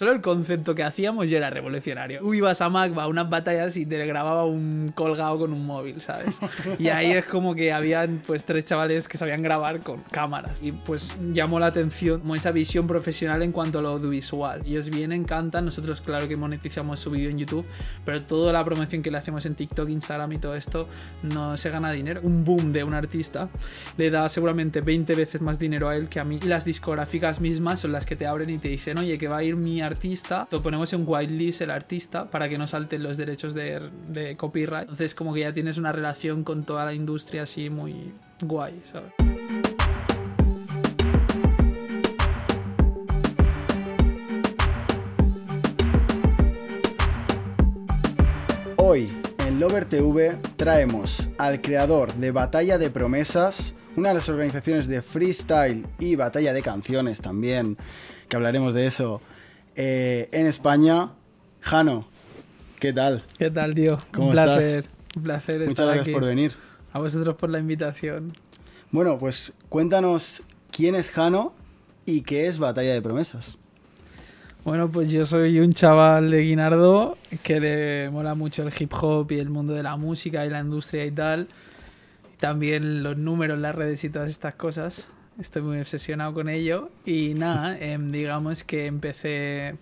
Solo el concepto que hacíamos ya era revolucionario. Tú ibas a Mac, a unas batallas y te grababa un colgado con un móvil, ¿sabes? Y ahí es como que habían pues tres chavales que sabían grabar con cámaras. Y pues llamó la atención como esa visión profesional en cuanto a lo audiovisual. Ellos vienen, cantan, nosotros claro que monetizamos su vídeo en YouTube, pero toda la promoción que le hacemos en TikTok, Instagram y todo esto no se gana dinero. Un boom de un artista le da seguramente 20 veces más dinero a él que a mí. Y las discográficas mismas son las que te abren y te dicen, oye, que va a ir mi artista, lo ponemos en whitelist el artista para que no salten los derechos de, de copyright. Entonces como que ya tienes una relación con toda la industria así muy guay, ¿sabes? Hoy en Lover TV traemos al creador de Batalla de Promesas, una de las organizaciones de freestyle y batalla de canciones también, que hablaremos de eso eh, en España. Jano, ¿qué tal? ¿Qué tal, tío? ¿Cómo un placer, estás? un placer Muchas estar gracias aquí. por venir. A vosotros por la invitación. Bueno, pues cuéntanos quién es Jano y qué es Batalla de Promesas. Bueno, pues yo soy un chaval de Guinardó que le mola mucho el hip hop y el mundo de la música y la industria y tal. También los números, las redes y todas estas cosas. Estoy muy obsesionado con ello. Y nada, em, digamos que empecé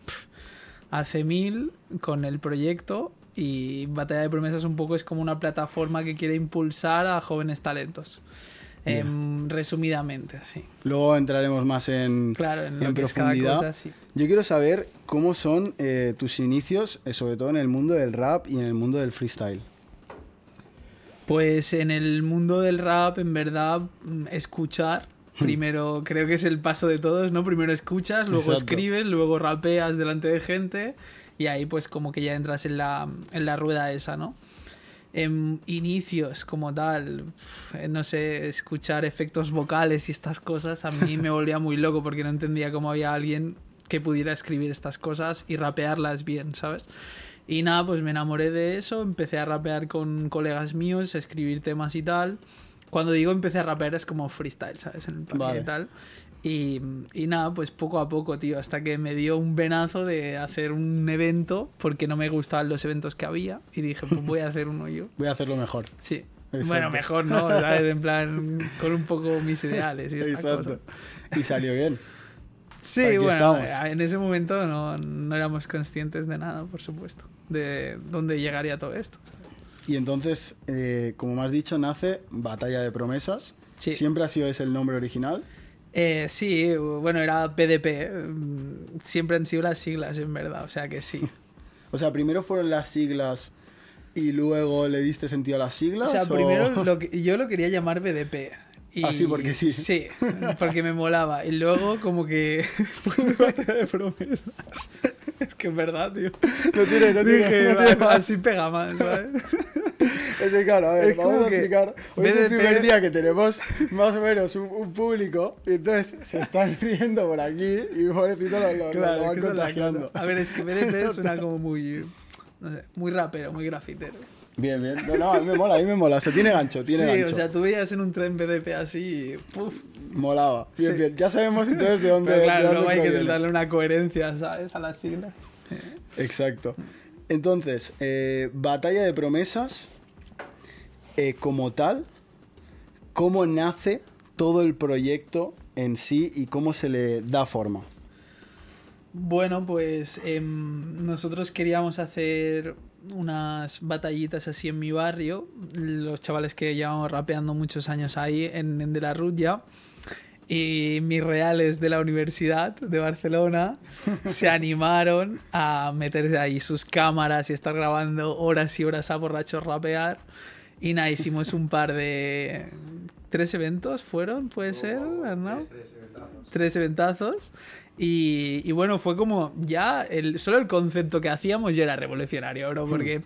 hace mil con el proyecto y Batalla de Promesas un poco es como una plataforma que quiere impulsar a jóvenes talentos. Em, resumidamente, así. Luego entraremos más en, Claro, en en profundidad. cosa, sí. Yo quiero saber cómo son eh, tus inicios, eh, sobre todo en el mundo del rap y en el mundo del freestyle. Pues en el mundo del rap, en verdad, mm, escuchar. Primero, creo que es el paso de todos, ¿no? Primero escuchas, luego Exacto. escribes, luego rapeas delante de gente y ahí pues como que ya entras en la, en la rueda esa, ¿no? En inicios como tal, no sé, escuchar efectos vocales y estas cosas a mí me volvía muy loco porque no entendía cómo había alguien que pudiera escribir estas cosas y rapearlas bien, ¿sabes? Y nada, pues me enamoré de eso, empecé a rapear con colegas míos, a escribir temas y tal. Cuando digo empecé a rapear es como freestyle, ¿sabes? En el Vale. y tal. Y, y nada, pues poco a poco, tío, hasta que me dio un venazo de hacer un evento, porque no me gustaban los eventos que había, y dije, pues voy a hacer uno yo. Voy a hacerlo mejor. Sí. Exacto. Bueno, mejor no, ¿sabes? En plan, con un poco mis ideales y estas Exacto. cosas. Y salió bien. Sí, Aquí bueno, estamos. en ese momento no, no éramos conscientes de nada, por supuesto, de dónde llegaría todo esto. Y entonces, eh, como me has dicho, nace Batalla de Promesas. Sí. Siempre ha sido ese el nombre original. Eh, sí, bueno, era PDP. Siempre han sido las siglas, en verdad, o sea que sí. O sea, primero fueron las siglas y luego le diste sentido a las O siglas. sea, primero lo que- yo lo quería llamar BDP. Y, Ah, sí, porque sí. Sí, porque me molaba. Y luego como que puse batalla de promesas. Es que es verdad, tío. No tiene, no tiene, Dije, no tiene "Va, más. así pega más, ¿sabes? Es que claro, a ver, Es vamos a explicar. Hoy es el primer día que tenemos más o menos un, un público y entonces se están riendo por aquí y pobrecito lo, lo, Claro, van contagiando. A ver, es que BDP suena como muy, no sé, muy rapero, muy grafitero. Bien, bien. No, no, a mí me mola, a mí me mola. Se tiene gancho, tiene sí, gancho. o sea, tú veías en un tren BDP así y puf. Molaba. Bien, Sí. bien. Ya sabemos entonces de dónde. Pero de claro, dónde luego hay que darle una coherencia, ¿sabes? A las siglas. Exacto. Entonces, eh, Batalla de Promesas, eh, como tal, ¿cómo nace todo el proyecto en sí y cómo se le da forma? Bueno, pues em, nosotros queríamos hacer unas batallitas así en mi barrio, los chavales que llevamos rapeando muchos años ahí en, en De la Rutlla y mis reales de la Universidad de Barcelona se animaron a meterse ahí sus cámaras y estar grabando horas y horas a borrachos rapear y nada, hicimos un par de... ¿Tres eventos fueron? ¿Puede ser, Arnau? tres eventazos. Y, y bueno, fue como ya, el, solo el concepto que hacíamos ya era revolucionario, bro, porque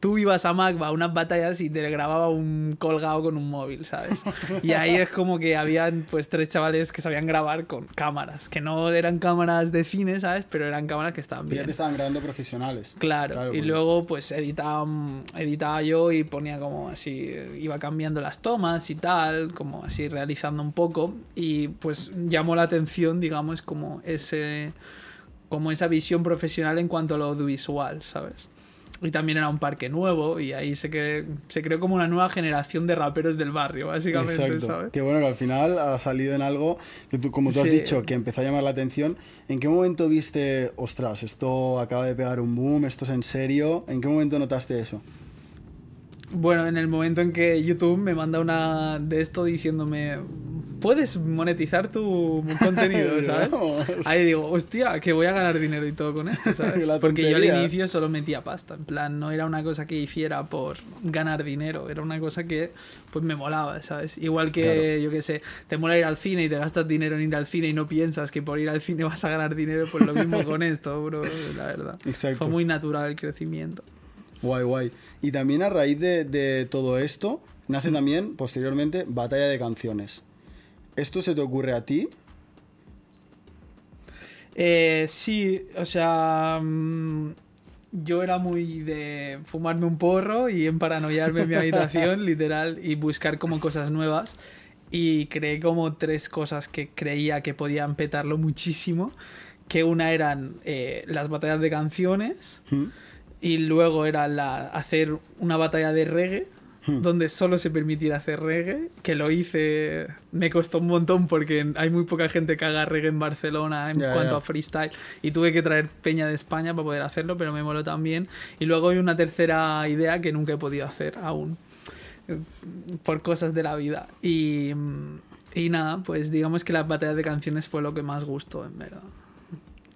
tú ibas a Mac, a unas batallas y te grababa un colgado con un móvil, ¿sabes? Y ahí es como que habían pues tres chavales que sabían grabar con cámaras, que no eran cámaras de cine, ¿sabes? Pero eran cámaras que estaban Ya bien. te estaban grabando profesionales. Claro, y luego pues editaba, editaba yo y ponía como así, iba cambiando las tomas y tal, como así realizando un poco y pues llamó la atención, digamos, como ese como esa visión profesional en cuanto a lo audiovisual, ¿sabes? Y también era un parque nuevo y ahí se, cre- se creó como una nueva generación de raperos del barrio, básicamente, Exacto. ¿sabes? Que bueno, que al final ha salido en algo que tú, como tú has dicho, que empezó a llamar la atención. ¿En qué momento viste, ostras, esto acaba de pegar un boom, esto es en serio? ¿En qué momento notaste eso? Bueno, en el momento en que YouTube me manda una de esto diciéndome, puedes monetizar tu contenido, ¿sabes? Ahí digo, hostia, que voy a ganar dinero y todo con esto, ¿sabes? Porque yo al inicio solo metía pasta, en plan, no era una cosa que hiciera por ganar dinero, era una cosa que pues me molaba, ¿sabes? Igual que, Claro. yo qué sé, te mola ir al cine y te gastas dinero en ir al cine y no piensas que por ir al cine vas a ganar dinero, pues lo mismo con esto, bro, la verdad. Exacto. Fue muy natural el crecimiento. Guay, guay. Y también a raíz de, de todo esto, nace también, posteriormente, Batalla de Canciones. ¿Esto se te ocurre a ti? Eh, sí, o sea, mm, yo era muy de fumarme un porro y emparanoiarme en mi habitación, literal, y buscar como cosas nuevas. Y creé como tres cosas que creía que podían petarlo muchísimo. Que una eran eh, las batallas de canciones ¿Mm? y luego era la, hacer una batalla de reggae Hmm. donde solo se permitiera hacer reggae, que lo hice, me costó un montón porque hay muy poca gente que haga reggae en Barcelona en cuanto a freestyle y tuve que traer peña de España para poder hacerlo, pero me moló también. Y luego hay una tercera idea que nunca he podido hacer aún, eh, por cosas de la vida. Y, y nada, pues digamos que las batallas de canciones fue lo que más gustó, en verdad.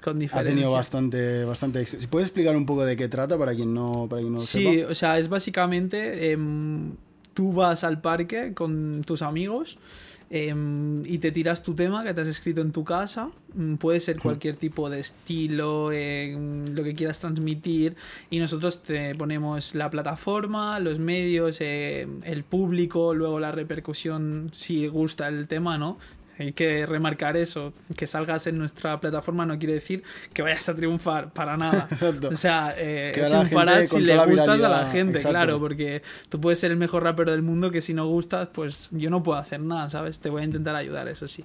Con Ha tenido bastante, bastante éxito. ¿Si puedes explicar un poco de qué trata para quien no, para quien no Sí, sepa? o sea, es básicamente em, tú vas al parque con tus amigos em, y te tiras tu tema que te has escrito en tu casa. Mm, Puede ser cualquier tipo de estilo, em, lo que quieras transmitir. Y nosotros te ponemos la plataforma, los medios, el público, luego la repercusión si gusta el tema, ¿no? Hay que remarcar eso, que salgas en nuestra plataforma no quiere decir que vayas a triunfar, para nada. Exacto. O sea, eh, triunfarás si le gustas a la gente, exacto. claro, porque tú puedes ser el mejor rapero del mundo que si no gustas, pues yo no puedo hacer nada, ¿sabes? Te voy a intentar ayudar, eso sí.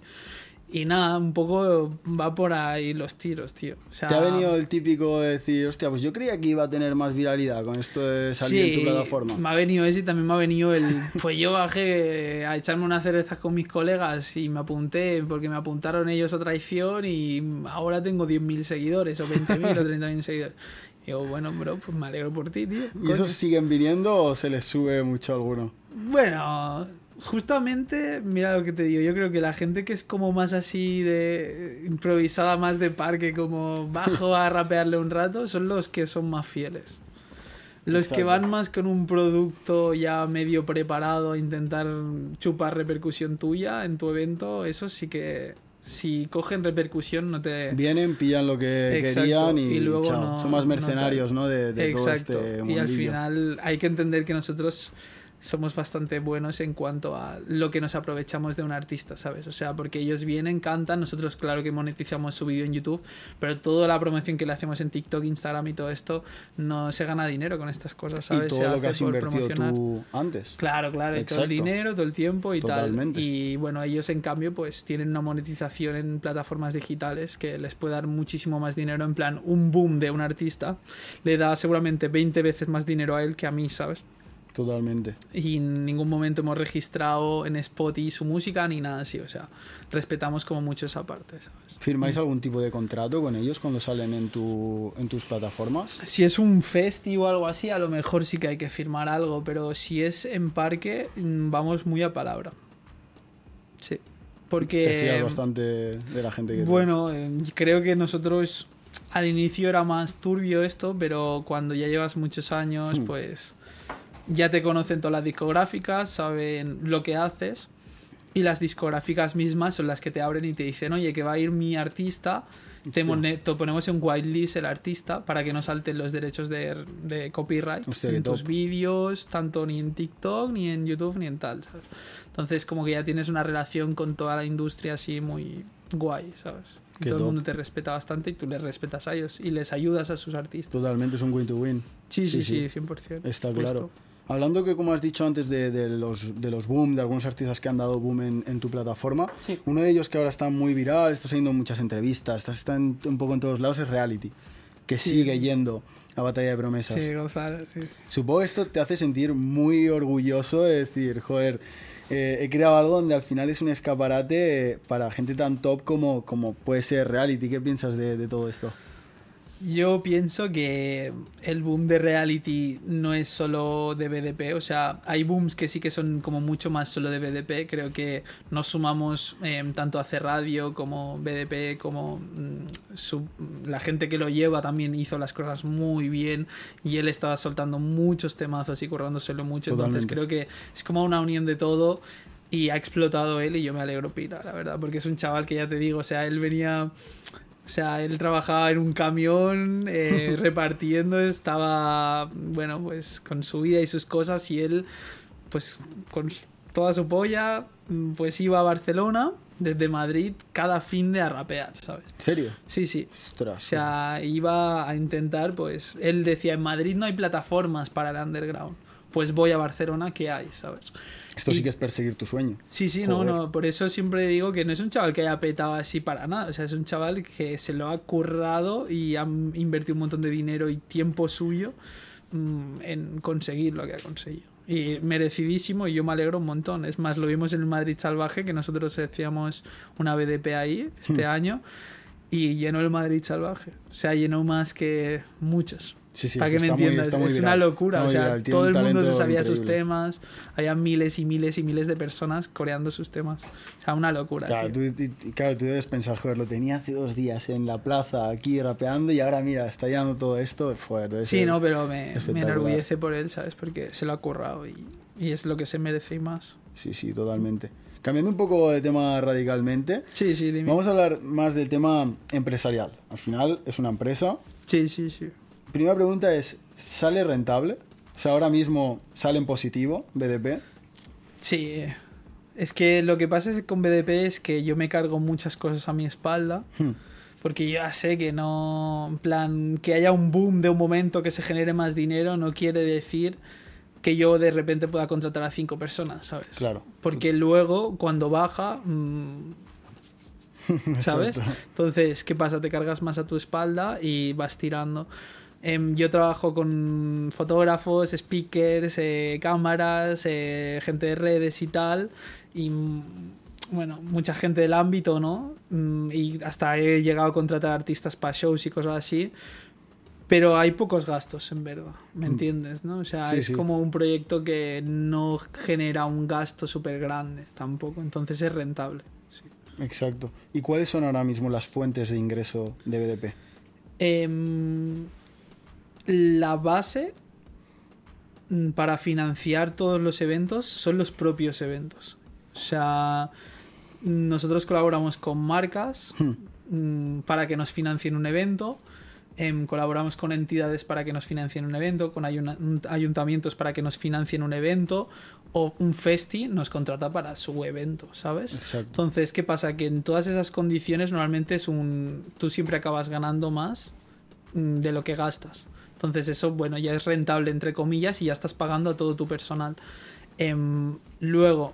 Y nada, un poco va por ahí los tiros, tío. O sea, ¿Te ha venido el típico de decir, hostia, pues yo creía que iba a tener más viralidad con esto de salir en tu plataforma? Me ha venido ese y también me ha venido el. Pues yo bajé a echarme unas cervezas con mis colegas y me apunté porque me apuntaron ellos a traición y ahora tengo 10.000 seguidores o 20.000 o 30.000 seguidores. Y digo, bueno, bro, pues me alegro por ti, tío. ¿Y esos siguen viniendo o se les sube mucho alguno? Bueno, justamente, mira lo que te digo, yo creo que la gente que es como más así de improvisada, más de parque, como bajo a rapearle un rato, son los que son más fieles. Los que Exacto. van más con un producto ya medio preparado a intentar chupar repercusión tuya en tu evento, esos sí que si cogen repercusión no te... Vienen, pillan lo que Exacto, querían y, y luego chao. no- Son más no mercenarios. ¿no? De, de todo este y al final hay que entender que nosotros somos bastante buenos en cuanto a lo que nos aprovechamos de un artista, ¿sabes? O sea, porque ellos vienen, cantan, nosotros claro que monetizamos su vídeo en YouTube, pero toda la promoción que le hacemos en TikTok, Instagram y todo esto, no se gana dinero con estas cosas, ¿sabes? Y Se todo lo hace que has invertido tú antes. Claro, claro, todo el dinero, todo el tiempo y Totalmente. tal. Y bueno, ellos en cambio pues tienen una monetización en plataformas digitales que les puede dar muchísimo más dinero. En plan, un boom de un artista le da seguramente 20 veces más dinero a él que a mí, ¿sabes? Totalmente. Y en ningún momento hemos registrado en Spotify su música ni nada así. O sea, respetamos como mucho esa parte, ¿sabes? ¿Firmáis algún tipo de contrato con ellos cuando salen en, tu, en tus plataformas? Si es un festival o algo así, a lo mejor sí que hay que firmar algo, pero si es en parque, mm, vamos muy a palabra. Sí. Porque. Te fías bastante de la gente que Bueno, eh, creo que nosotros al inicio era más turbio esto, pero cuando ya llevas muchos años, Hmm. pues ya te conocen todas las discográficas, saben lo que haces y las discográficas mismas son las que te abren y te dicen, oye, que va a ir mi artista, te, te ponemos en whitelist el artista para que no salten los derechos de, de copyright Hostia, en tus vídeos, tanto ni en TikTok, ni en YouTube, ni en tal. ¿sabes? Entonces como que ya tienes una relación con toda la industria así muy guay, ¿sabes? Qué todo top. el mundo te respeta bastante y tú les respetas a ellos y les ayudas a sus artistas. Totalmente es un win to win. Sí, sí, Sí, sí, sí. 100%. Está claro. Hablando que, como has dicho antes, de, de los, de los boom, de algunos artistas que han dado boom en, en tu plataforma, Sí. uno de ellos que ahora está muy viral, está saliendo en muchas entrevistas, está, está en- un poco en todos lados, es Reality, que Sí. sigue yendo a Batalla de Promesas. Sí, Gonzalo, sí. Supongo que esto te hace sentir muy orgulloso de decir, joder, eh, he creado algo donde al final es un escaparate para gente tan top como, como puede ser Reality. ¿Qué piensas de, de todo esto? Yo pienso que el boom de reality no es solo de BDP, o sea, hay booms que sí que son como mucho más solo de BDP, creo que nos sumamos eh, tanto hace radio como BDP, como mm, su- la gente que lo lleva también hizo las cosas muy bien y él estaba soltando muchos temazos y currándoselo mucho, entonces creo que es como una unión de todo y ha explotado él y yo me alegro pila, la verdad, porque es un chaval que ya te digo, o sea, él venía... O sea, él trabajaba en un camión eh, repartiendo, estaba, bueno, pues con su vida y sus cosas y él, pues con toda su polla, mm, pues iba a Barcelona desde Madrid cada fin de a rapear, ¿sabes? ¿En serio? Sí, sí. Ostras. O sea, iba a intentar, pues, él decía, en Madrid no hay plataformas para el underground. Pues voy a Barcelona, ¿qué hay? ¿Sabes? Esto sí y- que es perseguir tu sueño. Sí, sí, no, Joder. no. Por eso siempre digo que no es un chaval que haya petado así para nada. O sea, es un chaval que se lo ha currado y ha invertido un montón de dinero y tiempo suyo mm, en conseguir lo que ha conseguido. Y merecidísimo y yo me alegro un montón. Es más, lo vimos en el Madrid Salvaje, que nosotros hacíamos una BDP ahí este Hmm. año y llenó el Madrid Salvaje. O sea, llenó más que muchos. Sí, sí, Para que me entiendas, muy es una locura. O sea, viral, todo el mundo se sabía sus increíble. temas. Había miles y miles y miles de personas coreando sus temas. O sea, una locura. Claro tío. tú, y- claro, tú debes pensar, joder, lo tenía hace dos días en la plaza aquí rapeando y ahora mira, está llenando todo esto. Joder, Sí, no, pero me, me enorgullece por él, ¿sabes? Porque se lo ha currado y, y es lo que se merece y más. Sí, sí, totalmente. Cambiando un poco de tema radicalmente, Sí, sí, dime. vamos a hablar más del tema empresarial. Al final es una empresa. Sí, sí, sí. Primera pregunta es, ¿sale rentable? O sea, ahora mismo sale en positivo, BDP. Sí. Es que lo que pasa es que con BDP es que yo me cargo muchas cosas a mi espalda. Hmm. Porque yo ya sé que no, en plan, que haya un boom de un momento que se genere más dinero no quiere decir que yo de repente pueda contratar a cinco personas, ¿sabes? Claro. Porque luego, cuando baja, mm, ¿sabes? Entonces, ¿qué pasa? Te cargas más a tu espalda y vas tirando. Em, yo trabajo con fotógrafos, speakers, eh, cámaras, eh, gente de redes y tal. Y mm, bueno, mucha gente del ámbito, ¿no? Mm, Y hasta he llegado a contratar artistas para shows y cosas así. Pero hay pocos gastos, en verdad. ¿Me Mm. entiendes? ¿no? O sea, Sí, es sí. como un proyecto que no genera un gasto súper grande tampoco. Entonces es rentable. sí. Exacto. ¿Y cuáles son ahora mismo las fuentes de ingreso de BDP? Em, la base mm, para financiar todos los eventos son los propios eventos. O sea, nosotros colaboramos con marcas mm, para que nos financien un evento. em, colaboramos con entidades para que nos financien un evento, con ayuntamientos para que nos financien un evento, o un festi nos contrata para su evento, ¿sabes? Exacto. Entonces, ¿qué pasa? Que en todas esas condiciones normalmente es un... Tú siempre acabas ganando más mm, de lo que gastas. Entonces eso, bueno, ya es rentable entre comillas y ya estás pagando a todo tu personal. Em, luego,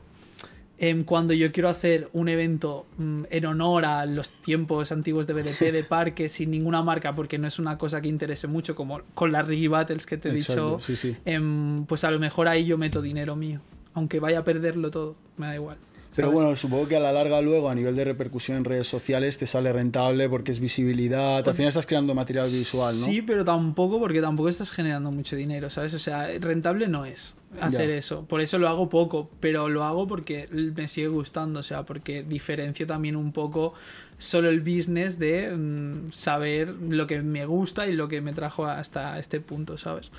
em, cuando yo quiero hacer un evento mm, en honor a los tiempos antiguos de BDP de parque sin ninguna marca porque no es una cosa que interese mucho como con las Riggy Battles que te he Exacto, dicho, sí, sí. em, pues a lo mejor ahí yo meto dinero mío. Aunque vaya a perderlo todo, me da igual. Pero bueno, supongo que a la larga luego, a nivel de repercusión en redes sociales, te sale rentable porque es visibilidad. Al final estás creando material visual, ¿no? Sí, pero tampoco porque tampoco estás generando mucho dinero, ¿sabes? O sea, rentable no es hacer Ya. eso. Por eso lo hago poco, pero lo hago porque me sigue gustando, o sea, porque diferencio también un poco solo el business de mm, saber lo que me gusta y lo que me trajo hasta este punto, ¿sabes?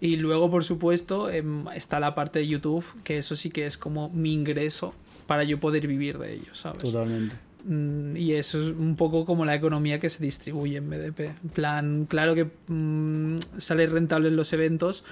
Y luego, por supuesto, em, está la parte de YouTube, que eso sí que es como mi ingreso para yo poder vivir de ello, ¿sabes? Totalmente. Mm, Y eso es un poco como la economía que se distribuye en BDP. En plan, claro que mm, sale rentable en los eventos,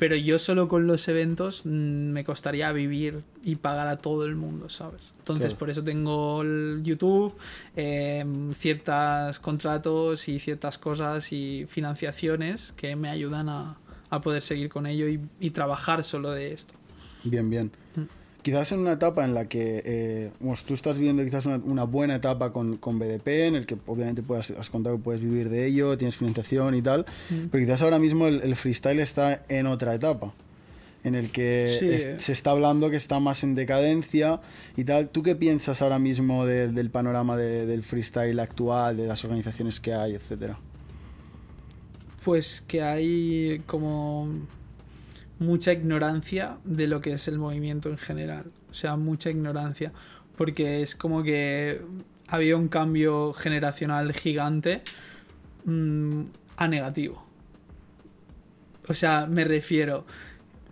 pero yo solo con los eventos mm, me costaría vivir y pagar a todo el mundo, ¿sabes? Entonces, Claro. por eso tengo el YouTube, eh, ciertos contratos y ciertas cosas y financiaciones que me ayudan a, a poder seguir con ello y, y trabajar solo de esto. Bien, bien. Mm. Quizás en una etapa en la que eh, pues, tú estás viviendo quizás una, una buena etapa con, con, BDP, en el que obviamente puedas, has contado que puedes vivir de ello, tienes financiación y tal, Mm. pero quizás ahora mismo el, el freestyle está en otra etapa, en el que Sí. es- se está hablando que está más en decadencia y tal. ¿Tú qué piensas ahora mismo de- del panorama de- del freestyle actual, de las organizaciones que hay, etcétera? Pues que hay como mucha ignorancia de lo que es el movimiento en general. O sea, mucha ignorancia. Porque es como que había un cambio generacional gigante mm, a negativo. O sea, me refiero,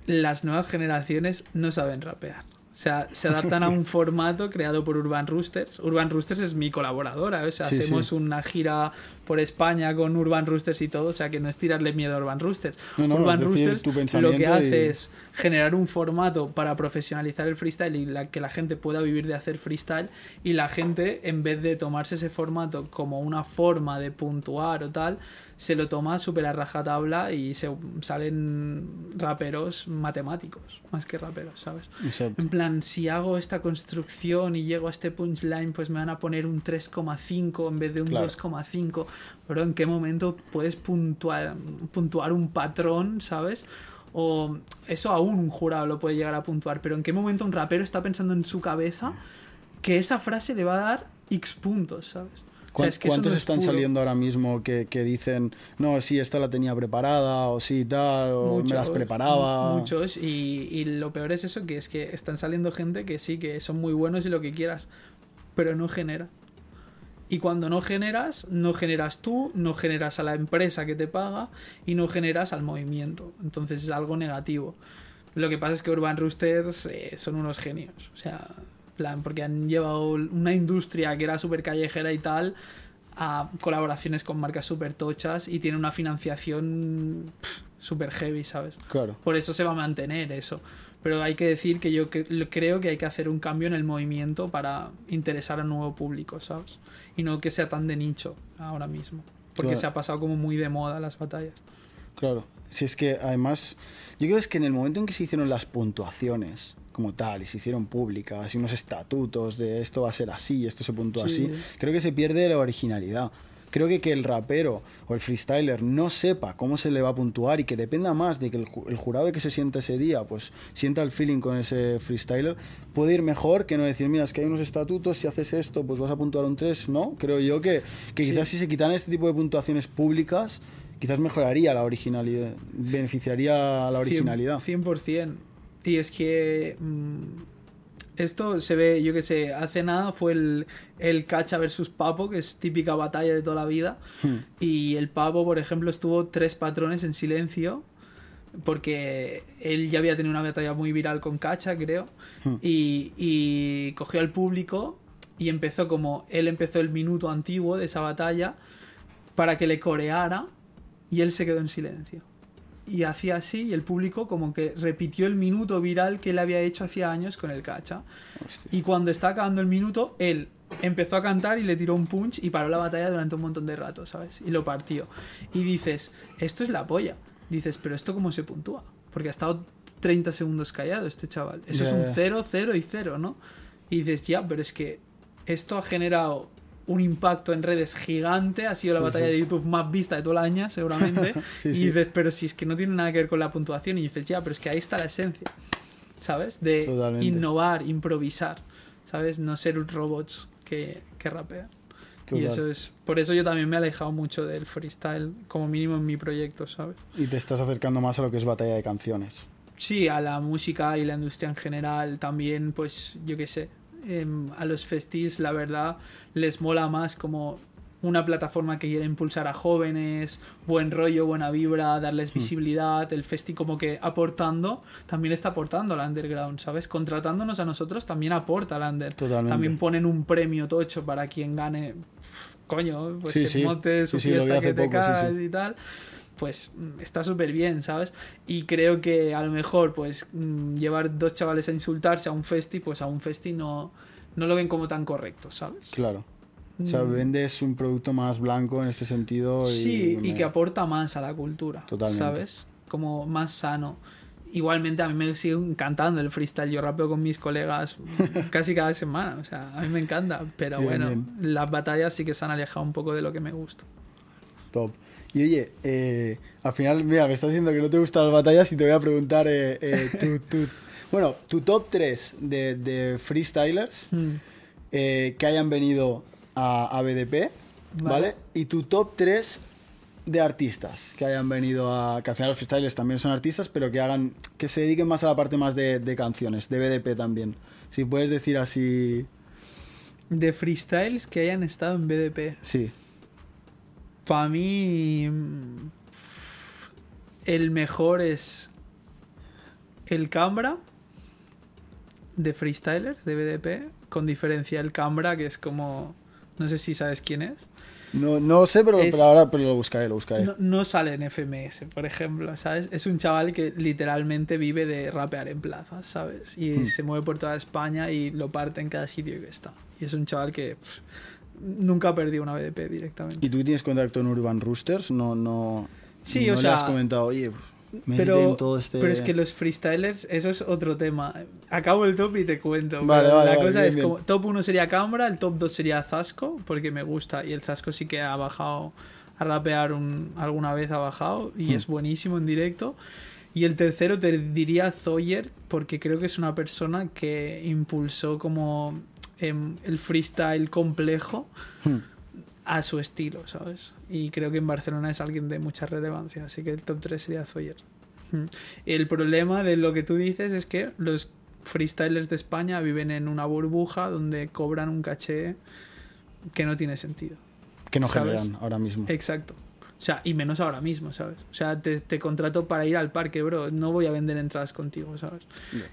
las nuevas generaciones no saben rapear. O sea, se adaptan a un formato creado por Urban Roosters. Urban Roosters es mi colaboradora. O sea, Sí, hacemos sí. una gira por España con Urban Roosters y todo. O sea, que no es tirarle miedo a Urban Roosters. No, no, Urban decir, Roosters lo que hace es generar un formato para profesionalizar el freestyle y la, que la gente pueda vivir de hacer freestyle. Y la gente, en vez de tomarse ese formato como una forma de puntuar o tal, se lo toma súper a rajatabla y se salen raperos matemáticos, más que raperos, ¿sabes? Exacto. En plan, si hago esta construcción y llego a este punchline, pues me van a poner un 3,5 en vez de un Claro. 2,5. Pero ¿en qué momento puedes puntuar, puntuar un patrón, ¿sabes? O eso aún un jurado lo puede llegar a puntuar, pero ¿en qué momento un rapero está pensando en su cabeza que esa frase le va a dar X puntos, ¿sabes? O sea, ¿Cuán- es que eso ¿Cuántos no es están puro. saliendo ahora mismo que, que dicen, no, sí, esta la tenía preparada, o sí, tal, o me las preparaba? Muchos, y, y lo peor es eso, que es que están saliendo gente que sí, que son muy buenos y lo que quieras, pero no genera. Y cuando no generas, no generas tú, no generas a la empresa que te paga y no generas al movimiento. Entonces es algo negativo. Lo que pasa es que Urban Roosters eh, son unos genios. O sea, plan, porque han llevado una industria que era súper callejera y tal a colaboraciones con marcas súper tochas y tiene una financiación súper heavy, ¿sabes? Claro, Por eso se va a mantener eso. Pero hay que decir que yo cre- creo que hay que hacer un cambio en el movimiento para interesar a un nuevo público, ¿sabes? Y no que sea tan de nicho ahora mismo. Porque Claro. se ha pasado como muy de moda las batallas. claro. Si es que además, yo creo es que en el momento en que se hicieron las puntuaciones como tal y se hicieron públicas y unos estatutos de esto va a ser así, esto se puntúa Sí. así, creo que se pierde la originalidad. Creo que que el rapero o el freestyler no sepa cómo se le va a puntuar y que dependa más de que el, el jurado que se sienta ese día, pues sienta el feeling con ese freestyler, puede ir mejor que no decir, mira, es que hay unos estatutos, si haces esto, pues vas a puntuar un 3, ¿no? Creo yo que, que Sí. quizás si se quitan este tipo de puntuaciones públicas, quizás mejoraría la originalidad, beneficiaría a la originalidad. 100%. Y es que mm, esto se ve, yo que sé, hace nada fue el, el Cacha versus Papo, que es típica batalla de toda la vida. Hmm. Y el Papo, por ejemplo, estuvo tres patrones en silencio. Porque él ya había tenido una batalla muy viral con Cacha, creo. Hmm. Y, y cogió al público y empezó como. Él empezó el minuto antiguo de esa batalla para que le coreara. Y él se quedó en silencio. Y hacía así, y el público como que repitió el minuto viral que él había hecho hacía años con el Cacha. Hostia. Y cuando está acabando el minuto, él empezó a cantar y le tiró un punch y paró la batalla durante un montón de rato, ¿sabes? Y lo partió. Y dices, esto es la polla. Dices, pero ¿esto cómo se puntúa? Porque ha estado 30 segundos callado este chaval. Eso es un ya. 0, 0 y 0, ¿no? Y dices, ya, pero es que esto ha generado un impacto en redes gigante, ha sido la Sí, batalla sí. de YouTube más vista de todo el año, seguramente. Sí, y dices, pero si es que no tiene nada que ver con la puntuación, y dices, ya, pero es que ahí está la esencia, ¿sabes? De Totalmente. innovar, improvisar, ¿sabes? No ser robots que, que rapean. Y eso es. Por eso yo también me he alejado mucho del freestyle, como mínimo en mi proyecto, ¿sabes? Y te estás acercando más a lo que es batalla de canciones. Sí, a la música y la industria en general también, pues yo qué sé. Em, a los festis, la verdad, les mola más como una plataforma que quiere impulsar a jóvenes, buen rollo, buena vibra, darles visibilidad, el festi como que aportando, también está aportando al underground, ¿sabes? Contratándonos a nosotros también aporta al under. Totalmente. También ponen un premio tocho para quien gane, coño, pues Sí, se sí. monte su Sí, fiesta que poco, y tal pues mm, está súper bien, ¿sabes? Y creo que a lo mejor, pues, mm, llevar dos chavales a insultarse a un festi, pues a un festi no, no lo ven como tan correcto, ¿sabes? Claro. O sea, Mm. vendes un producto más blanco en este sentido. Y Sí, y que aporta más a la cultura, Totalmente. ¿sabes? como más sano. Igualmente a mí me sigue encantando el freestyle. Yo rapeo con mis colegas casi cada semana. O sea, a mí me encanta. Pero Bien, bueno, bien. las batallas sí que se han alejado un poco de lo que me gusta. Top. Y oye, eh, al final, mira, me estás diciendo que no te gustan las batallas y te voy a preguntar eh, eh, tu, tu- bueno, tu top 3 de, de freestylers Mm. eh, que hayan venido a, a BDP, ¿vale? Vale. Y tu top 3 de artistas que hayan venido a... Que al final los freestylers también son artistas, pero que hagan... Que se dediquen más a la parte más de, de canciones, de BDP también. Si puedes decir así... De freestyles que hayan estado en BDP. Sí. Para mí, el mejor es el Cambra de freestylers de BDP, con diferencia el Cambra, que es como. No sé si sabes quién es. No, no sé, pero, Es- pero ahora pero lo buscaré, lo buscaré. No, no sale en FMS, por ejemplo, ¿sabes? Es un chaval que literalmente vive de rapear en plazas, ¿sabes? Y Hmm. se mueve por toda España y lo parte en cada sitio que está. Y es un chaval que pff, nunca perdió una BDP directamente. ¿Y tú tienes contacto en Urban Roosters? No, no. Sí, no o le sea, has comentado, oye, me pero, todo este. pero es que los freestylers, eso es otro tema. Acabo el top y te cuento. Vale, vale, la vale, cosa bien, es bien. como top 1 sería Cambra, el top 2 sería Zasco, porque me gusta y el Zasco sí que ha bajado a rapear un, alguna vez ha bajado y Hmm. es buenísimo en directo. Y el tercero te diría Zoyer, porque creo que es una persona que impulsó como el freestyle complejo Hmm. a su estilo, ¿sabes? Y creo que en Barcelona es alguien de mucha relevancia, así que el top 3 sería Zoyer. Mm. El problema de lo que tú dices es que los freestylers de España viven en una burbuja donde cobran un caché que no tiene sentido. Que no ¿sabes? generan ahora mismo. Exacto. O sea, y menos ahora mismo, ¿sabes? O sea, te, te contrato para ir al parque, bro. No voy a vender entradas contigo, ¿sabes?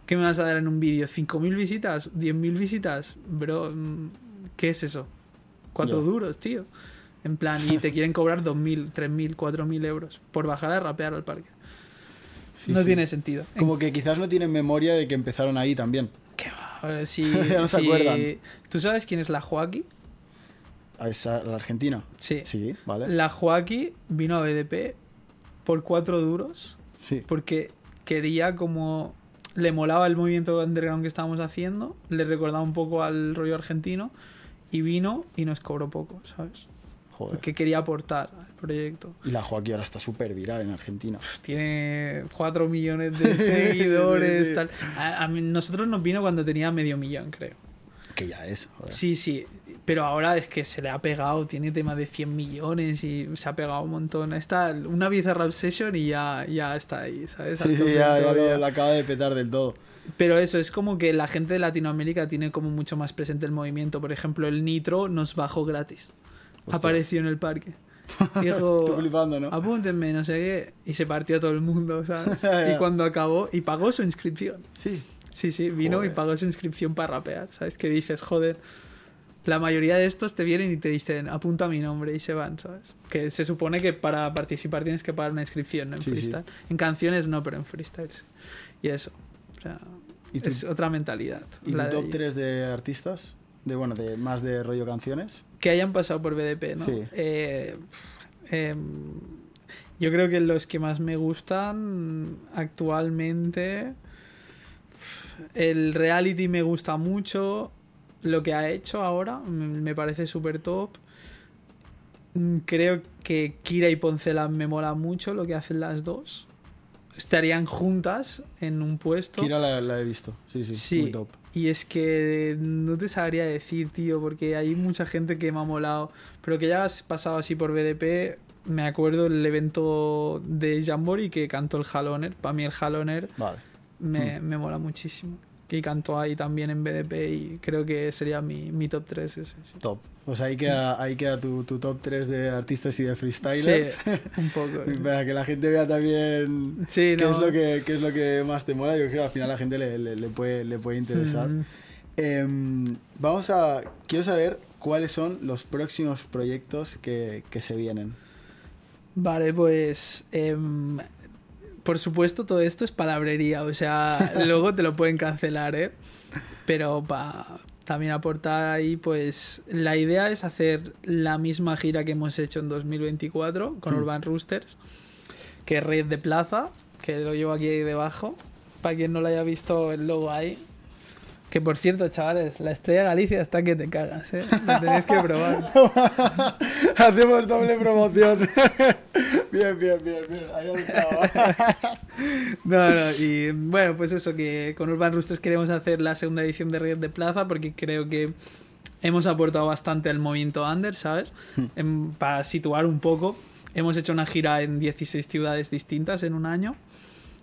¿Qué me vas a dar en un vídeo? ¿5.000 visitas? ¿10.000 visitas? Bro, mm, ¿qué es eso? Cuatro duros, tío. En plan, y te quieren cobrar 2.000, 3.000, 4.000 euros por bajar a rapear al parque. Sí, no sí. tiene sentido. Como que quizás no tienen memoria de que empezaron ahí también. ¿Qué va? Si, no se si- acuerdan. ¿Tú sabes quién es la Joaquí? A esa, a la Argentina. Sí. Sí, vale. La Joaquí vino a BDP por cuatro duros Sí. porque quería como le molaba el movimiento underground que estábamos haciendo, le recordaba un poco al rollo argentino y vino y nos cobró poco, ¿sabes? Joder. Porque quería aportar al proyecto. Y la Joaquín ahora está súper viral en Argentina. Tiene 4 millones de seguidores, Sí, tal. A, a nosotros nos vino cuando tenía medio millón, creo. Que ya es, joder. Sí, sí. Pero ahora es que se le ha pegado, tiene tema de 100 millones y se ha pegado un montón. Está una Bizarrap Session y ya, ya está ahí, ¿sabes? Sí, sí, ya, ya lo, lo acaba de petar del todo. Pero eso, es como que la gente de Latinoamérica tiene como mucho más presente el movimiento. Por ejemplo, el Nitro nos bajó gratis. Hostia. Apareció en el parque. Estoy Dijo, flipando, ¿no? apúntenme, no sé qué. Y se partió todo el mundo, ¿sabes? Y cuando acabó, y pagó su inscripción. Sí. Sí, sí, vino y Joder. pagó su inscripción para rapear. ¿Sabes? Que dices, joder. La mayoría de estos te vienen y te dicen, apunta mi nombre y se van, ¿sabes? Que se supone que para participar tienes que pagar una inscripción, ¿no? En Sí, sí. freestyle. En canciones no, pero en freestyle. sí. Y eso. O sea, ¿Y tu, es otra mentalidad. y tu top allí. 3 de artistas? De, bueno, de más de rollo canciones. Que hayan pasado por BDP, ¿no? Sí. Eh, em, yo creo que los que más me gustan actualmente. El reality me gusta mucho. Lo que ha hecho ahora me parece súper top. Mm, Creo que Kira y Poncela me mola mucho lo que hacen las dos. Estarían juntas en un puesto. Kira la, la he visto. Sí, sí, Sí. muy top. Y es que no te sabría decir, tío, porque hay mucha gente que me ha molado. Pero que ya has pasado así por BDP. Me acuerdo el evento de Jamboree que cantó el Haloner. Para mí el Haloner Vale. me, me mola muchísimo. Y cantó ahí también en BDP y creo que sería mi, mi top 3 ese. Sí, Top. Pues ahí queda, ahí queda tu, tu top 3 de artistas y de freestylers. Sí, un poco. Para que la gente vea también Sí, qué, no. es lo que, qué es lo que más te mola. Yo creo que al final a la gente le, le- le puede, le puede interesar. Mm. Em, vamos a. Quiero saber cuáles son los próximos proyectos que, que se vienen. Vale, pues em, por supuesto todo esto es palabrería, o sea, luego te lo pueden cancelar, ¿eh? Pero para también aportar ahí, pues la idea es hacer la misma gira que hemos hecho en 2024 con Hmm. Urban Roosters, que es Red de Plaza, que lo llevo aquí debajo. Para quien no lo haya visto el logo ahí. Que por cierto, chavales, la estrella de Galicia está que te cagas, ¿eh? Lo tenéis que probar. Hacemos doble promoción. bien, bien, bien, bien. Ahí. No, no, y bueno, pues eso, que con Urban Roosters queremos hacer la segunda edición de Red de Plaza porque creo que hemos aportado bastante al movimiento under, ¿sabes? En- para situar un poco, hemos hecho una gira en 16 ciudades distintas en un año,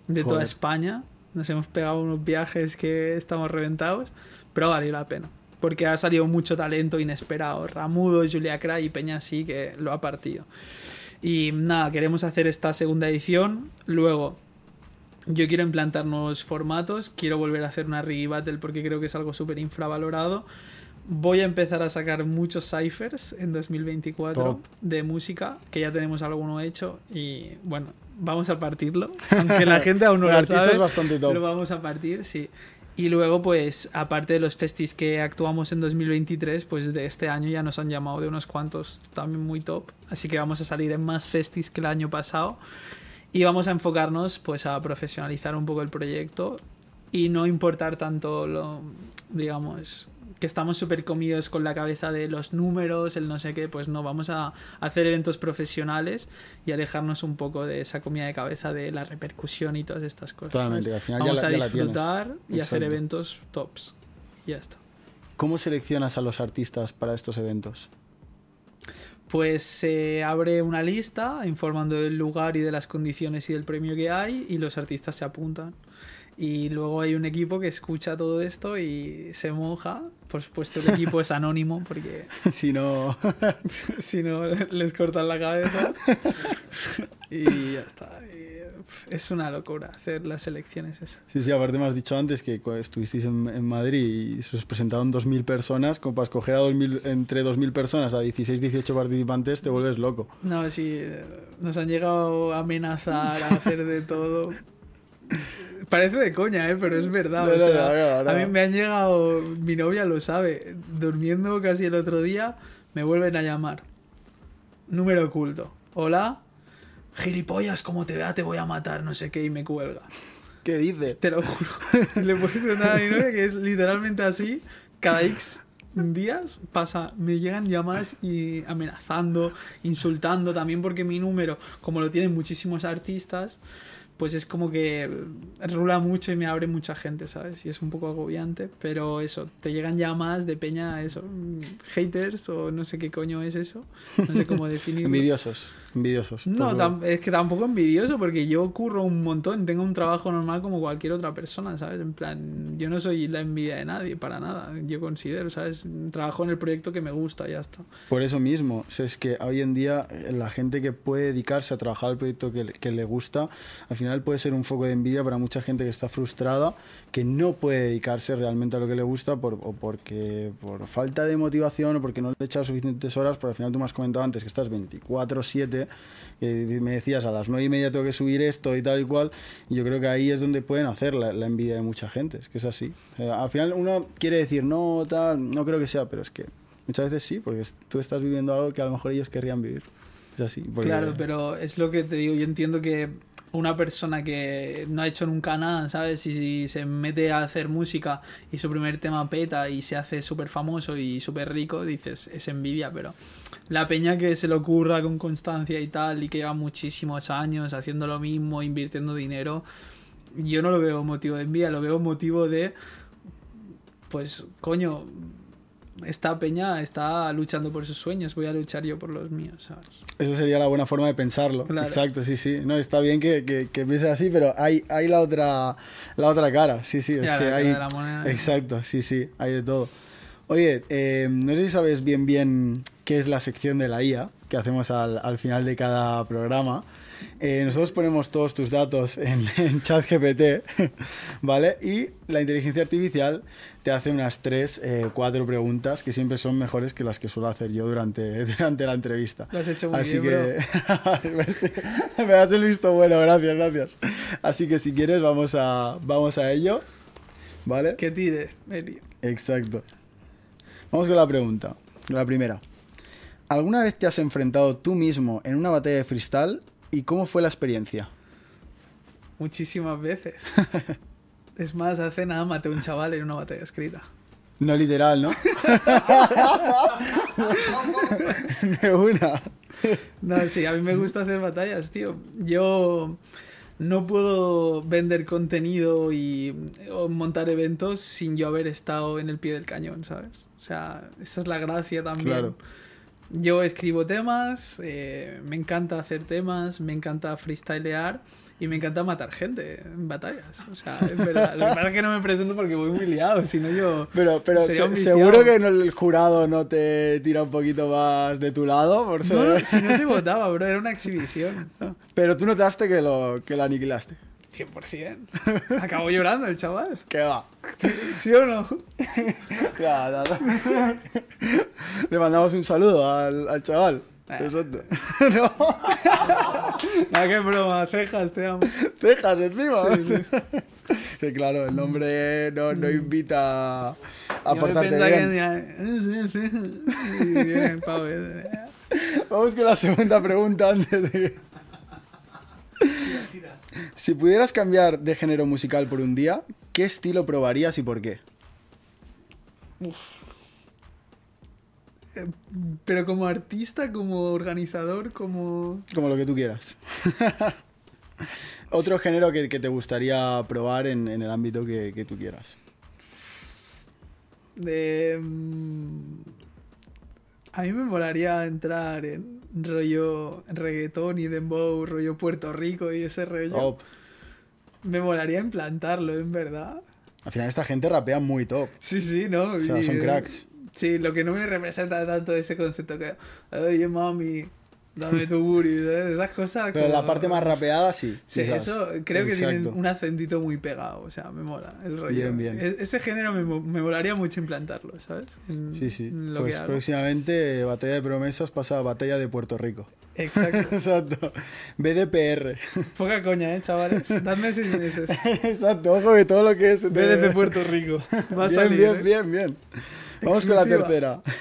de toda. España. Nos hemos pegado unos viajes que estamos reventados, pero valió la pena. Porque ha salido mucho talento inesperado. Ramudo, Julia Cray y Peña sí que lo ha partido. Y nada, queremos hacer esta segunda edición. Luego, yo quiero implantar nuevos formatos. Quiero volver a hacer una Reggae Battle porque creo que es algo súper infravalorado. Voy a empezar a sacar muchos ciphers en 2024 Top. de música, que ya tenemos alguno hecho. Y bueno, vamos a partirlo. Aunque la gente aún no lo sabe. bastante top. Lo vamos a partir, sí. Y luego, pues, aparte de los festis que actuamos en 2023, pues de este año ya nos han llamado de unos cuantos también muy top. Así que vamos a salir en más festis que el año pasado. Y vamos a enfocarnos, pues, a profesionalizar un poco el proyecto y no importar tanto lo, digamos, que estamos súper comidos con la cabeza de los números, el no sé qué, pues no, vamos a hacer eventos profesionales y alejarnos un poco de esa comida de cabeza de la repercusión y todas estas cosas. Totalmente, ¿sabes? al final ya Vamos la- a ya la tienes. disfrutar y hacer eventos tops. Y ya está. ¿Cómo seleccionas a los artistas para estos eventos? Pues se abre una lista informando del lugar y de las condiciones y del premio que hay y los artistas se apuntan. Y luego hay un equipo que escucha todo esto y se moja. Por supuesto el equipo es anónimo porque si no... si no les cortan la cabeza. Y ya está. Y, es una locura hacer las elecciones esas. Sí, sí, aparte me has dicho antes que estuvisteis en, en Madrid y se os presentaron 2.000 personas, como para escoger a 2000, entre 2.000 personas a 16, 18 participantes, te vuelves loco. No, sí, eh, nos han llegado a amenazar, a hacer de todo. Parece de coña, ¿eh? pero es verdad. No, o no, sea, no, no, A mí me han llegado, mi novia lo sabe, durmiendo casi el otro día, me vuelven a llamar. Número oculto. Hola. Gilipollas, como te vea te voy a matar, no sé qué, y me cuelga. ¿Qué dices? Te lo juro. Le puedes preguntar a mi novia que es literalmente así. Cada X días pasa, me llegan llamadas y amenazando, insultando también porque mi número, como lo tienen muchísimos artistas, pues es como que rula mucho y me abre mucha gente, ¿sabes? Y es un poco agobiante, pero eso, te llegan llamadas de peña, eso, mm, haters o no sé qué coño es eso, no sé cómo definirlo. Envidiosos, envidiosos. No, tam- es que tampoco envidioso porque yo curro un montón, tengo un trabajo normal como cualquier otra persona, ¿sabes? En plan, yo no soy la envidia de nadie, para nada, yo considero, ¿sabes? Trabajo en el proyecto que me gusta, ya está. Por eso mismo, es que hoy en día eh, la gente que puede dedicarse a trabajar el proyecto que le gusta, al final puede ser un foco de envidia para mucha gente que está frustrada, que no puede dedicarse realmente a lo que le gusta por, o porque por falta de motivación o porque no le echa suficientes horas, pero al final tú me has comentado antes que estás 24/7, que me decías a las 9 y media tengo que subir esto y tal y cual, y yo creo que ahí es donde pueden hacer la, la envidia de mucha gente, es que es así. O sea, al final uno quiere decir, no, tal, no creo que sea, pero es que Muchas veces sí, porque tú estás viviendo algo que a lo mejor ellos querrían vivir. Es así. porque- Claro, pero es lo que te digo, yo entiendo que una persona que no ha hecho nunca nada, ¿sabes? Si, se mete a hacer música y su primer tema peta y se hace súper famoso y súper rico, dices, es envidia, pero la peña que se le ocurra con constancia y tal y que lleva muchísimos años haciendo lo mismo, invirtiendo dinero, yo no lo veo motivo de envidia, lo veo motivo de, pues, coño, esta peña está luchando por sus sueños, voy a luchar yo por los míos, ¿sabes? Eso sería la buena forma de pensarlo. Claro. Exacto, sí, sí. No, está bien que, que, que pienses así, pero hay, hay la otra la otra cara. Sí, sí, es Ya, que la cara hay. de la moneda. Exacto, sí, sí, hay de todo. Oye, eh, no sé si sabes bien bien qué es la sección de la IA que hacemos al, al final de cada programa. Eh, nosotros ponemos todos tus datos en, en ChatGPT, ¿vale? Y la inteligencia artificial te hace unas tres, eh, cuatro preguntas que siempre son mejores que las que suelo hacer yo durante, durante la entrevista. Lo has hecho muy Así bien, que me el visto bueno, gracias, gracias. Así que si quieres vamos a vamos a ello, ¿vale? Que tire, Eli. Exacto. Vamos con la pregunta. La primera. ¿Alguna vez te has enfrentado tú mismo en una batalla de freestyle ¿Y cómo fue la experiencia? Muchísimas veces. es más, hace nada maté a un chaval en una batalla escrita. No literal, ¿no? De una. No, sí, a mí me gusta hacer batallas, tío. Yo no puedo vender contenido y o montar eventos sin yo haber estado en el pie del cañón, ¿sabes? O sea, esa es la gracia también. Claro. Yo escribo temas, eh, me encanta hacer temas, me encanta freestylear y me encanta matar gente en batallas. O sea, es verdad. Lo que pasa es que no me presento porque voy muy liado, si no yo... Pero, pero se- seguro que el jurado no te tira un poquito más de tu lado. Por ser- No, no, si no se votaba, bro, era una exhibición. Pero tú notaste que lo, que lo aniquilaste. 100%. Acabó llorando el chaval. ¿Qué va? ¿Sí o no? Ya, ya. Le mandamos un saludo al, al chaval. Exacto. no, que broma, cejas, te amo. cejas encima. Sí, sí. Sí, claro, el nombre no, no invita a Yo portarte bien. que decía, "Eh, sí, cejas". Y viene el pavo, eh. Vamos con la segunda pregunta antes de que... Si pudieras cambiar de género musical por un día, ¿qué estilo probarías y por qué? Pero como artista, como organizador, como... Como lo que tú quieras. Otro género que, que te gustaría probar en, en el ámbito que, que tú quieras. De... mm, A mí me molaría entrar en rollo reggaetón y dembow, rollo Puerto Rico y ese rollo. Top. Me molaría implantarlo, en verdad. Al final esta gente rapea muy top. Sí, sí, ¿no? O sea, Y, son cracks. Sí, lo que no me representa tanto ese concepto que, oye, mami, dame tu booty, ¿sabes? Esas cosas. Pero como- la parte más rapeada sí. Sí, quizás. eso creo que Exacto. tienen un acentito muy pegado, o sea, me mola el rollo. Bien, bien. E- ese género me, me molaría mucho implantarlo, ¿sabes? En- Sí, sí. lo Pues que próximamente eh, Batalla de Promesas pasa a Batalla de Puerto Rico. Exacto. Exacto. BDPR. Poca coña, ¿eh, chavales? Dadme seis meses. Exacto. Ojo que todo lo que es... BDP Puerto Rico. Va a bien, salir, bien, ¿eh? bien, bien. Vamos con la tercera.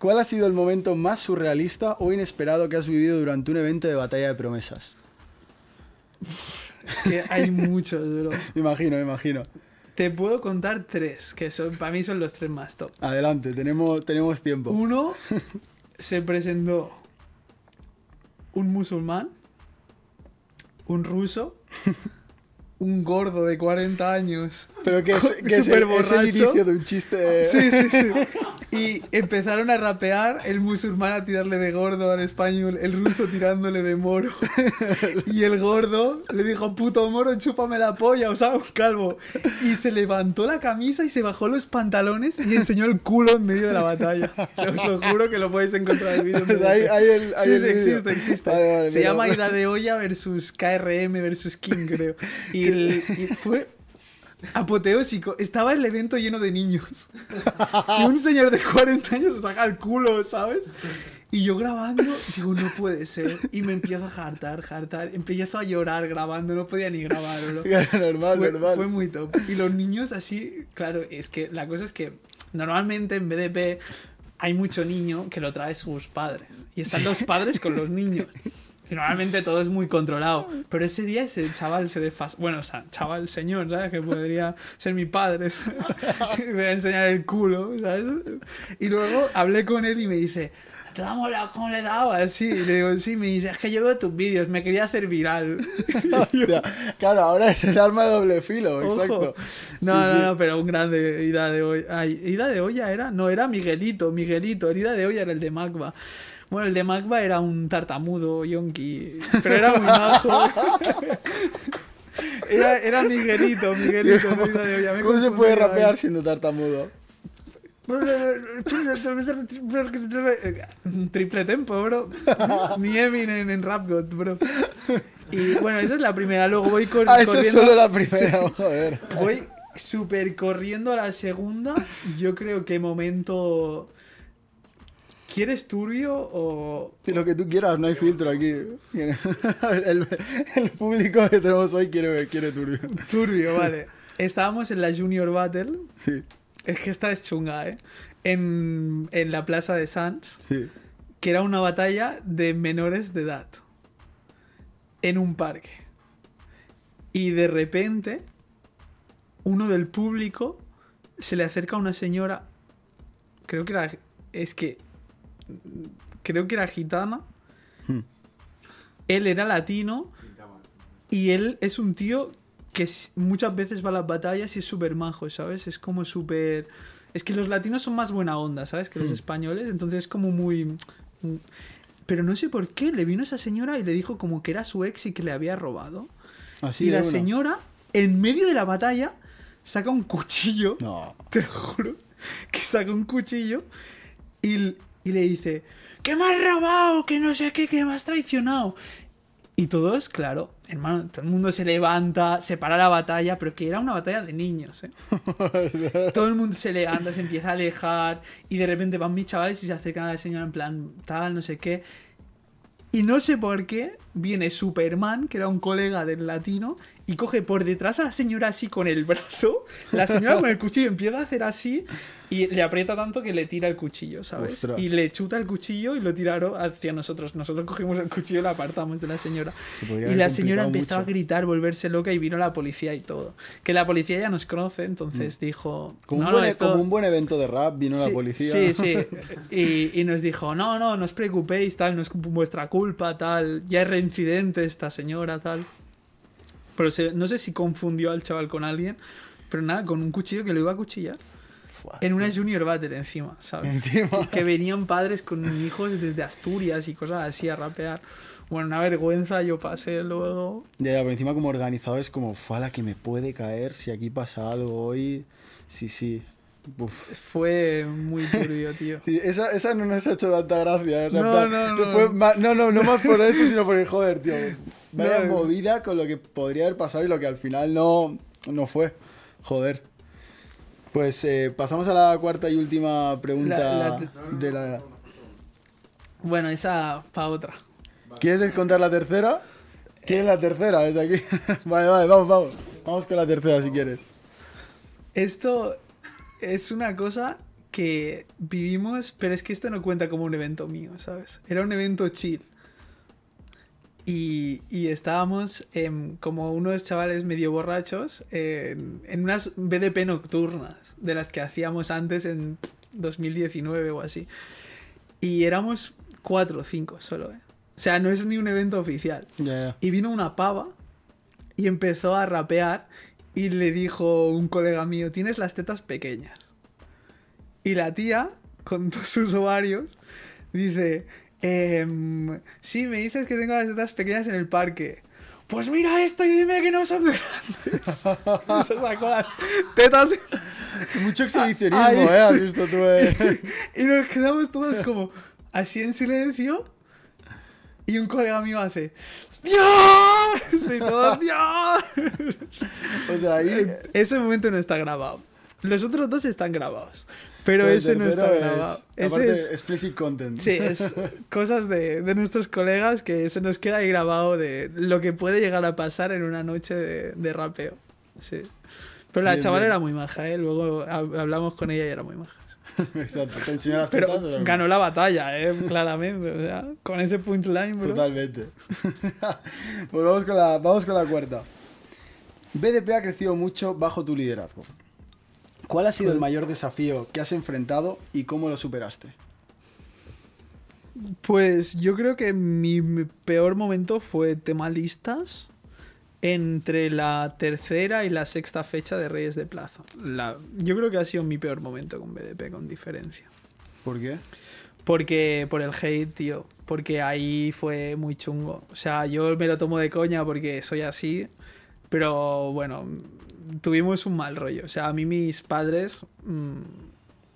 ¿Cuál ha sido el momento más surrealista o inesperado que has vivido durante un evento de batalla de promesas? Es que hay muchos, bro. Imagino, imagino. Te puedo contar tres, que son, para mí son los tres más top. Adelante, tenemos, tenemos tiempo. Uno, se presentó un musulmán, un ruso, un gordo de 40 años. Pero que es, que es el, es el inicio de un chiste. Sí, sí, sí. Y empezaron a rapear, el musulmán a tirarle de gordo al español, el ruso tirándole de moro. Y el gordo le dijo, puto moro, chúpame la polla, o sea, un calvo. Y se levantó la camisa y se bajó los pantalones y enseñó el culo en medio de la batalla. Os lo juro que lo podéis encontrar en el vídeo. Pues DVD. ahí el- ahí sí, el sí, existe, existe. Vale, vale, se pero- llama Ida de Olla versus KRM versus King, creo. Y, el- y fue apoteósico. Estaba el evento lleno de niños. Y un señor de 40 años se saca el culo, ¿sabes? Y yo grabando, digo, no puede ser. Y me empiezo a jartar, jartar. Empiezo a llorar grabando, no podía ni grabar, bro. normal, Fue, normal. fue muy top. Y los niños así, claro, es que la cosa es que normalmente en BDP hay mucho niño que lo trae sus padres. Y están los padres con los niños. Y normalmente todo es muy controlado. Pero ese día ese chaval se desfasó. Bueno, o sea, chaval, señor, ¿sabes? Que podría ser mi padre. Me voy a enseñar el culo, ¿sabes? Y luego hablé con él y me dice. ¿Te ha molado cómo le daba? Así. Y le digo, sí, me dice, es que yo veo tus vídeos, me quería hacer viral. Hostia, Claro, ahora es el arma de doble filo, Ojo. exacto. No, Sí, no, sí. no, pero un grande Ida de Olla. Ay, ¿Ida de Olla era? No, era Miguelito, Miguelito. El Ida de Olla era el de Magba. Bueno, el de Magba era un tartamudo, yonki. Pero era muy majo. Era, era Miguelito, Miguelito, Olla. Me ¿Cómo se puede ahí. rapear siendo tartamudo? Triple tempo, bro. Ni Eminem en Rap God, bro. Y bueno, esa es la primera. Luego voy cor- Ah, esa corriendo. es solo la primera, joder. Voy super corriendo a la segunda. Yo creo que momento. ¿Quieres turbio o.? Lo que tú quieras, no hay filtro aquí. El, el público que tenemos hoy quiere, quiere turbio. Turbio, vale. Estábamos en la Junior Battle. Sí, Es que esta es chunga, ¿eh? En, en la plaza de Sans. sí. Que era una batalla de menores de edad. en un parque. Y de repente, uno del público se le acerca a una señora. Creo que era. Es que. Creo que era gitana. Hmm. Él era latino. Y él es un tío que muchas veces va a las batallas y es súper majo, ¿sabes? Es como súper... Es que los latinos son más buena onda, ¿sabes? Que los Hmm. españoles. Entonces es como muy... Pero no sé por qué le vino esa señora y le dijo como que era su ex y que le había robado. Así y la una. señora, en medio de la batalla, saca un cuchillo. No. Te lo juro. Que saca un cuchillo y, y le dice: ¡Que me has robado! ¡Que no sé qué! ¡Que me has traicionado! Y todos, claro, hermano, todo el mundo se levanta, se para la batalla, pero que era una batalla de niños, ¿eh? Todo el mundo se levanta, se empieza a alejar y de repente van mis chavales y se acercan a la señora en plan tal, no sé qué. Y no sé por qué viene Superman, que era un colega del latino, y coge por detrás a la señora así con el brazo. La señora con el cuchillo empieza a hacer así y le aprieta tanto que le tira el cuchillo, ¿sabes? Ostras. Y le chuta el cuchillo y lo tiraron hacia nosotros. Nosotros cogimos el cuchillo y lo apartamos de la señora. Se Y la señora empezó a mucho. gritar, volverse loca y vino la policía y todo. Que la policía ya nos conoce, entonces dijo... Mm. Como, "No, un no, buen, esto- como un buen evento de rap vino la Sí, policía. Sí, sí. Y, y nos dijo, no, no, no os preocupéis, tal, no es vuestra culpa, tal. Ya es reincidente esta señora, tal. Pero se- no sé si confundió al chaval con alguien, pero nada, con un cuchillo que lo iba a cuchillar. Fua, En una sí. Junior Battle encima, ¿sabes? Encima. Que venían padres con hijos desde Asturias y cosas así a rapear. Bueno, una vergüenza, yo pasé luego. Ya, ya, pero encima como organizador es como, fala que me puede caer si aquí pasa algo hoy. Sí, sí. Uf. Fue muy turbio, tío. Sí, esa, esa no nos ha hecho tanta gracia. o sea, No, plan, no, no. fue no, no, no más por esto, sino por el joder, tío. Vaya No, movida con lo que podría haber pasado y lo que al final no, no fue. Joder. Pues eh, pasamos a la cuarta y última pregunta La- la- de la... Bueno, esa para otra. ¿Quieres contar la tercera? ¿Quieres la tercera desde aquí? vale, vale, vamos, vamos. Vamos con la tercera si quieres. Esto es una cosa que vivimos, pero es que esto no cuenta como un evento mío, ¿sabes? Era un evento chill. Y, y estábamos como unos chavales medio borrachos en, en unas BDP nocturnas de las que hacíamos antes en 2019 o así. Y éramos cuatro o cinco solo, ¿eh? O sea, no es ni un evento oficial. Y vino una pava y empezó a rapear y le dijo un colega mío, tienes las tetas pequeñas. Y la tía, con todos sus ovarios, dice, em, sí, me dices que tengo las tetas pequeñas en el parque. Pues mira esto y dime que no son grandes. Se sacó las tetas Mucho exhibicionismo, Ay, ¿eh? Has visto tú, eh. y nos quedamos todos como así en silencio. Y un colega mío hace ¡Dios! Y ¡Dios! O sea, ahí... Ese momento no está grabado. Los otros dos están grabados. Pero ese no está tercero es- grabado. Ese es, explicit content. sí, es cosas de, de nuestros colegas que se nos queda ahí grabado de lo que puede llegar a pasar en una noche de, de rapeo. Sí. Pero la Bien, chavala bien. era muy maja, ¿eh? Luego hab- hablamos con ella y era muy maja. Exacto, te enseñó las Pero tetas, pero- ganó la batalla, ¿eh? Claramente. O sea, con ese point line, bro. Totalmente. pues vamos con, la, vamos con la cuarta. BDP ha crecido mucho bajo tu liderazgo. ¿Cuál ha sido el mayor desafío que has enfrentado y cómo lo superaste? Pues yo creo que mi, peor momento fue tema listas entre la tercera y la sexta fecha de Reyes de Plaza. La, yo creo que ha sido mi peor momento con BDP, con diferencia. ¿Por qué? Porque, por el hate, tío. Porque ahí fue muy chungo. O sea, yo me lo tomo de coña porque soy así. Pero bueno, tuvimos un mal rollo. O sea, a mí mis padres mm,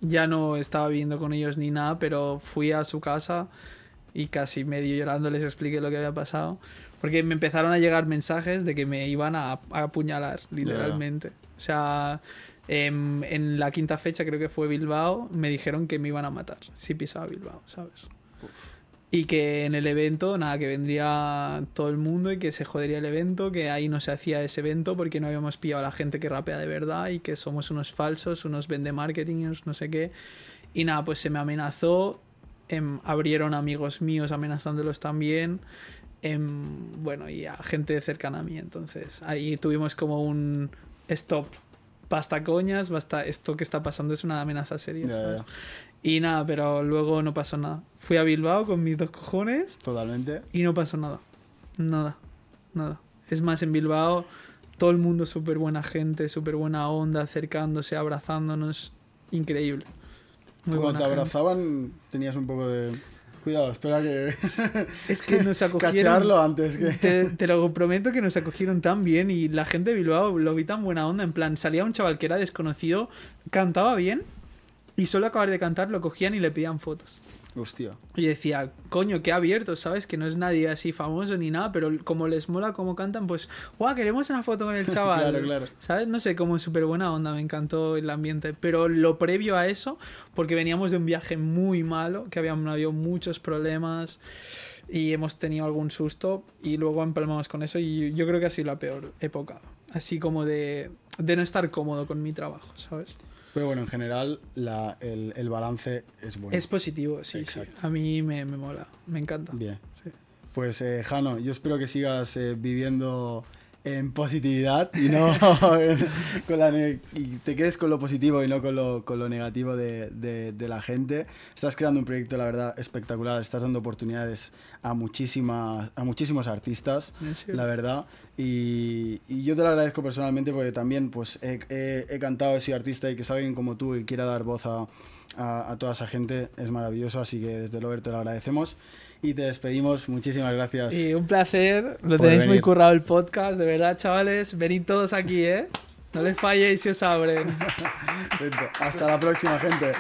ya no estaba viviendo con ellos ni nada, pero fui a su casa y casi medio llorando les expliqué lo que había pasado. Porque me empezaron a llegar mensajes de que me iban a, a apuñalar, literalmente. O sea, em, en la quinta fecha, creo que fue Bilbao, me dijeron que me iban a matar si pisaba Bilbao, ¿sabes? Y que en el evento, nada, que vendría todo el mundo y que se jodería el evento, que ahí no se hacía ese evento porque no habíamos pillado a la gente que rapea de verdad y que somos unos falsos, unos vende marketing, unos no sé qué. Y nada, pues se me amenazó, em, abrieron amigos míos amenazándolos también. em, bueno, y a gente cercana a mí. Entonces ahí tuvimos como un stop. Basta coñas, basta, esto que está pasando es una amenaza seria. Ya, ¿sabes? Y nada, pero luego no pasó nada. Fui a Bilbao con mis dos cojones Totalmente. y no pasó nada. Nada, nada. Es más, en Bilbao todo el mundo súper buena gente, súper buena onda, acercándose, abrazándonos. Increíble. Muy Cuando te gente. abrazaban tenías un poco de... Cuidado, espera que... Es que nos acogieron. Cachearlo antes que... Te, te lo prometo que nos acogieron tan bien y la gente de Bilbao lo vi tan buena onda. En plan, salía un chaval que era desconocido, cantaba bien y solo acabar de cantar lo cogían y le pedían fotos. Hostia. Y decía, coño, qué abierto, ¿sabes? Que no es nadie así famoso ni nada, pero como les mola cómo cantan, pues, ¡guau! Queremos una foto con el chaval. Claro, claro. ¿Sabes? No sé, como súper buena onda, me encantó el ambiente. Pero lo previo a eso, porque veníamos de un viaje muy malo, que habían habido muchos problemas y hemos tenido algún susto, y luego empalmamos con eso, y yo creo que ha sido la peor época. Así como de, de no estar cómodo con mi trabajo, ¿sabes? Pero bueno, en general la, el, el balance es bueno. Es positivo, sí, sí. A mí me, me mola, me encanta. Bien. Sí. Pues eh, Jano, yo espero que sigas eh, viviendo en positividad y no con la y te quedes con lo positivo y no con lo, con lo negativo de, de- de la gente. Estás creando un proyecto, la verdad, espectacular. Estás dando oportunidades a, muchísimas, a muchísimos artistas, serio. la verdad. Y, y yo te lo agradezco personalmente porque también pues, he, he- he cantado, he sido artista y que sea alguien como tú y quiera dar voz a, a- a toda esa gente es maravilloso. Así que desde Lover te lo agradecemos. Y te despedimos. Muchísimas gracias. Y un placer, lo tenéis muy currado el podcast, de verdad, chavales. Venid todos aquí, ¿eh? No les falléis si os abren. Hasta la próxima, gente.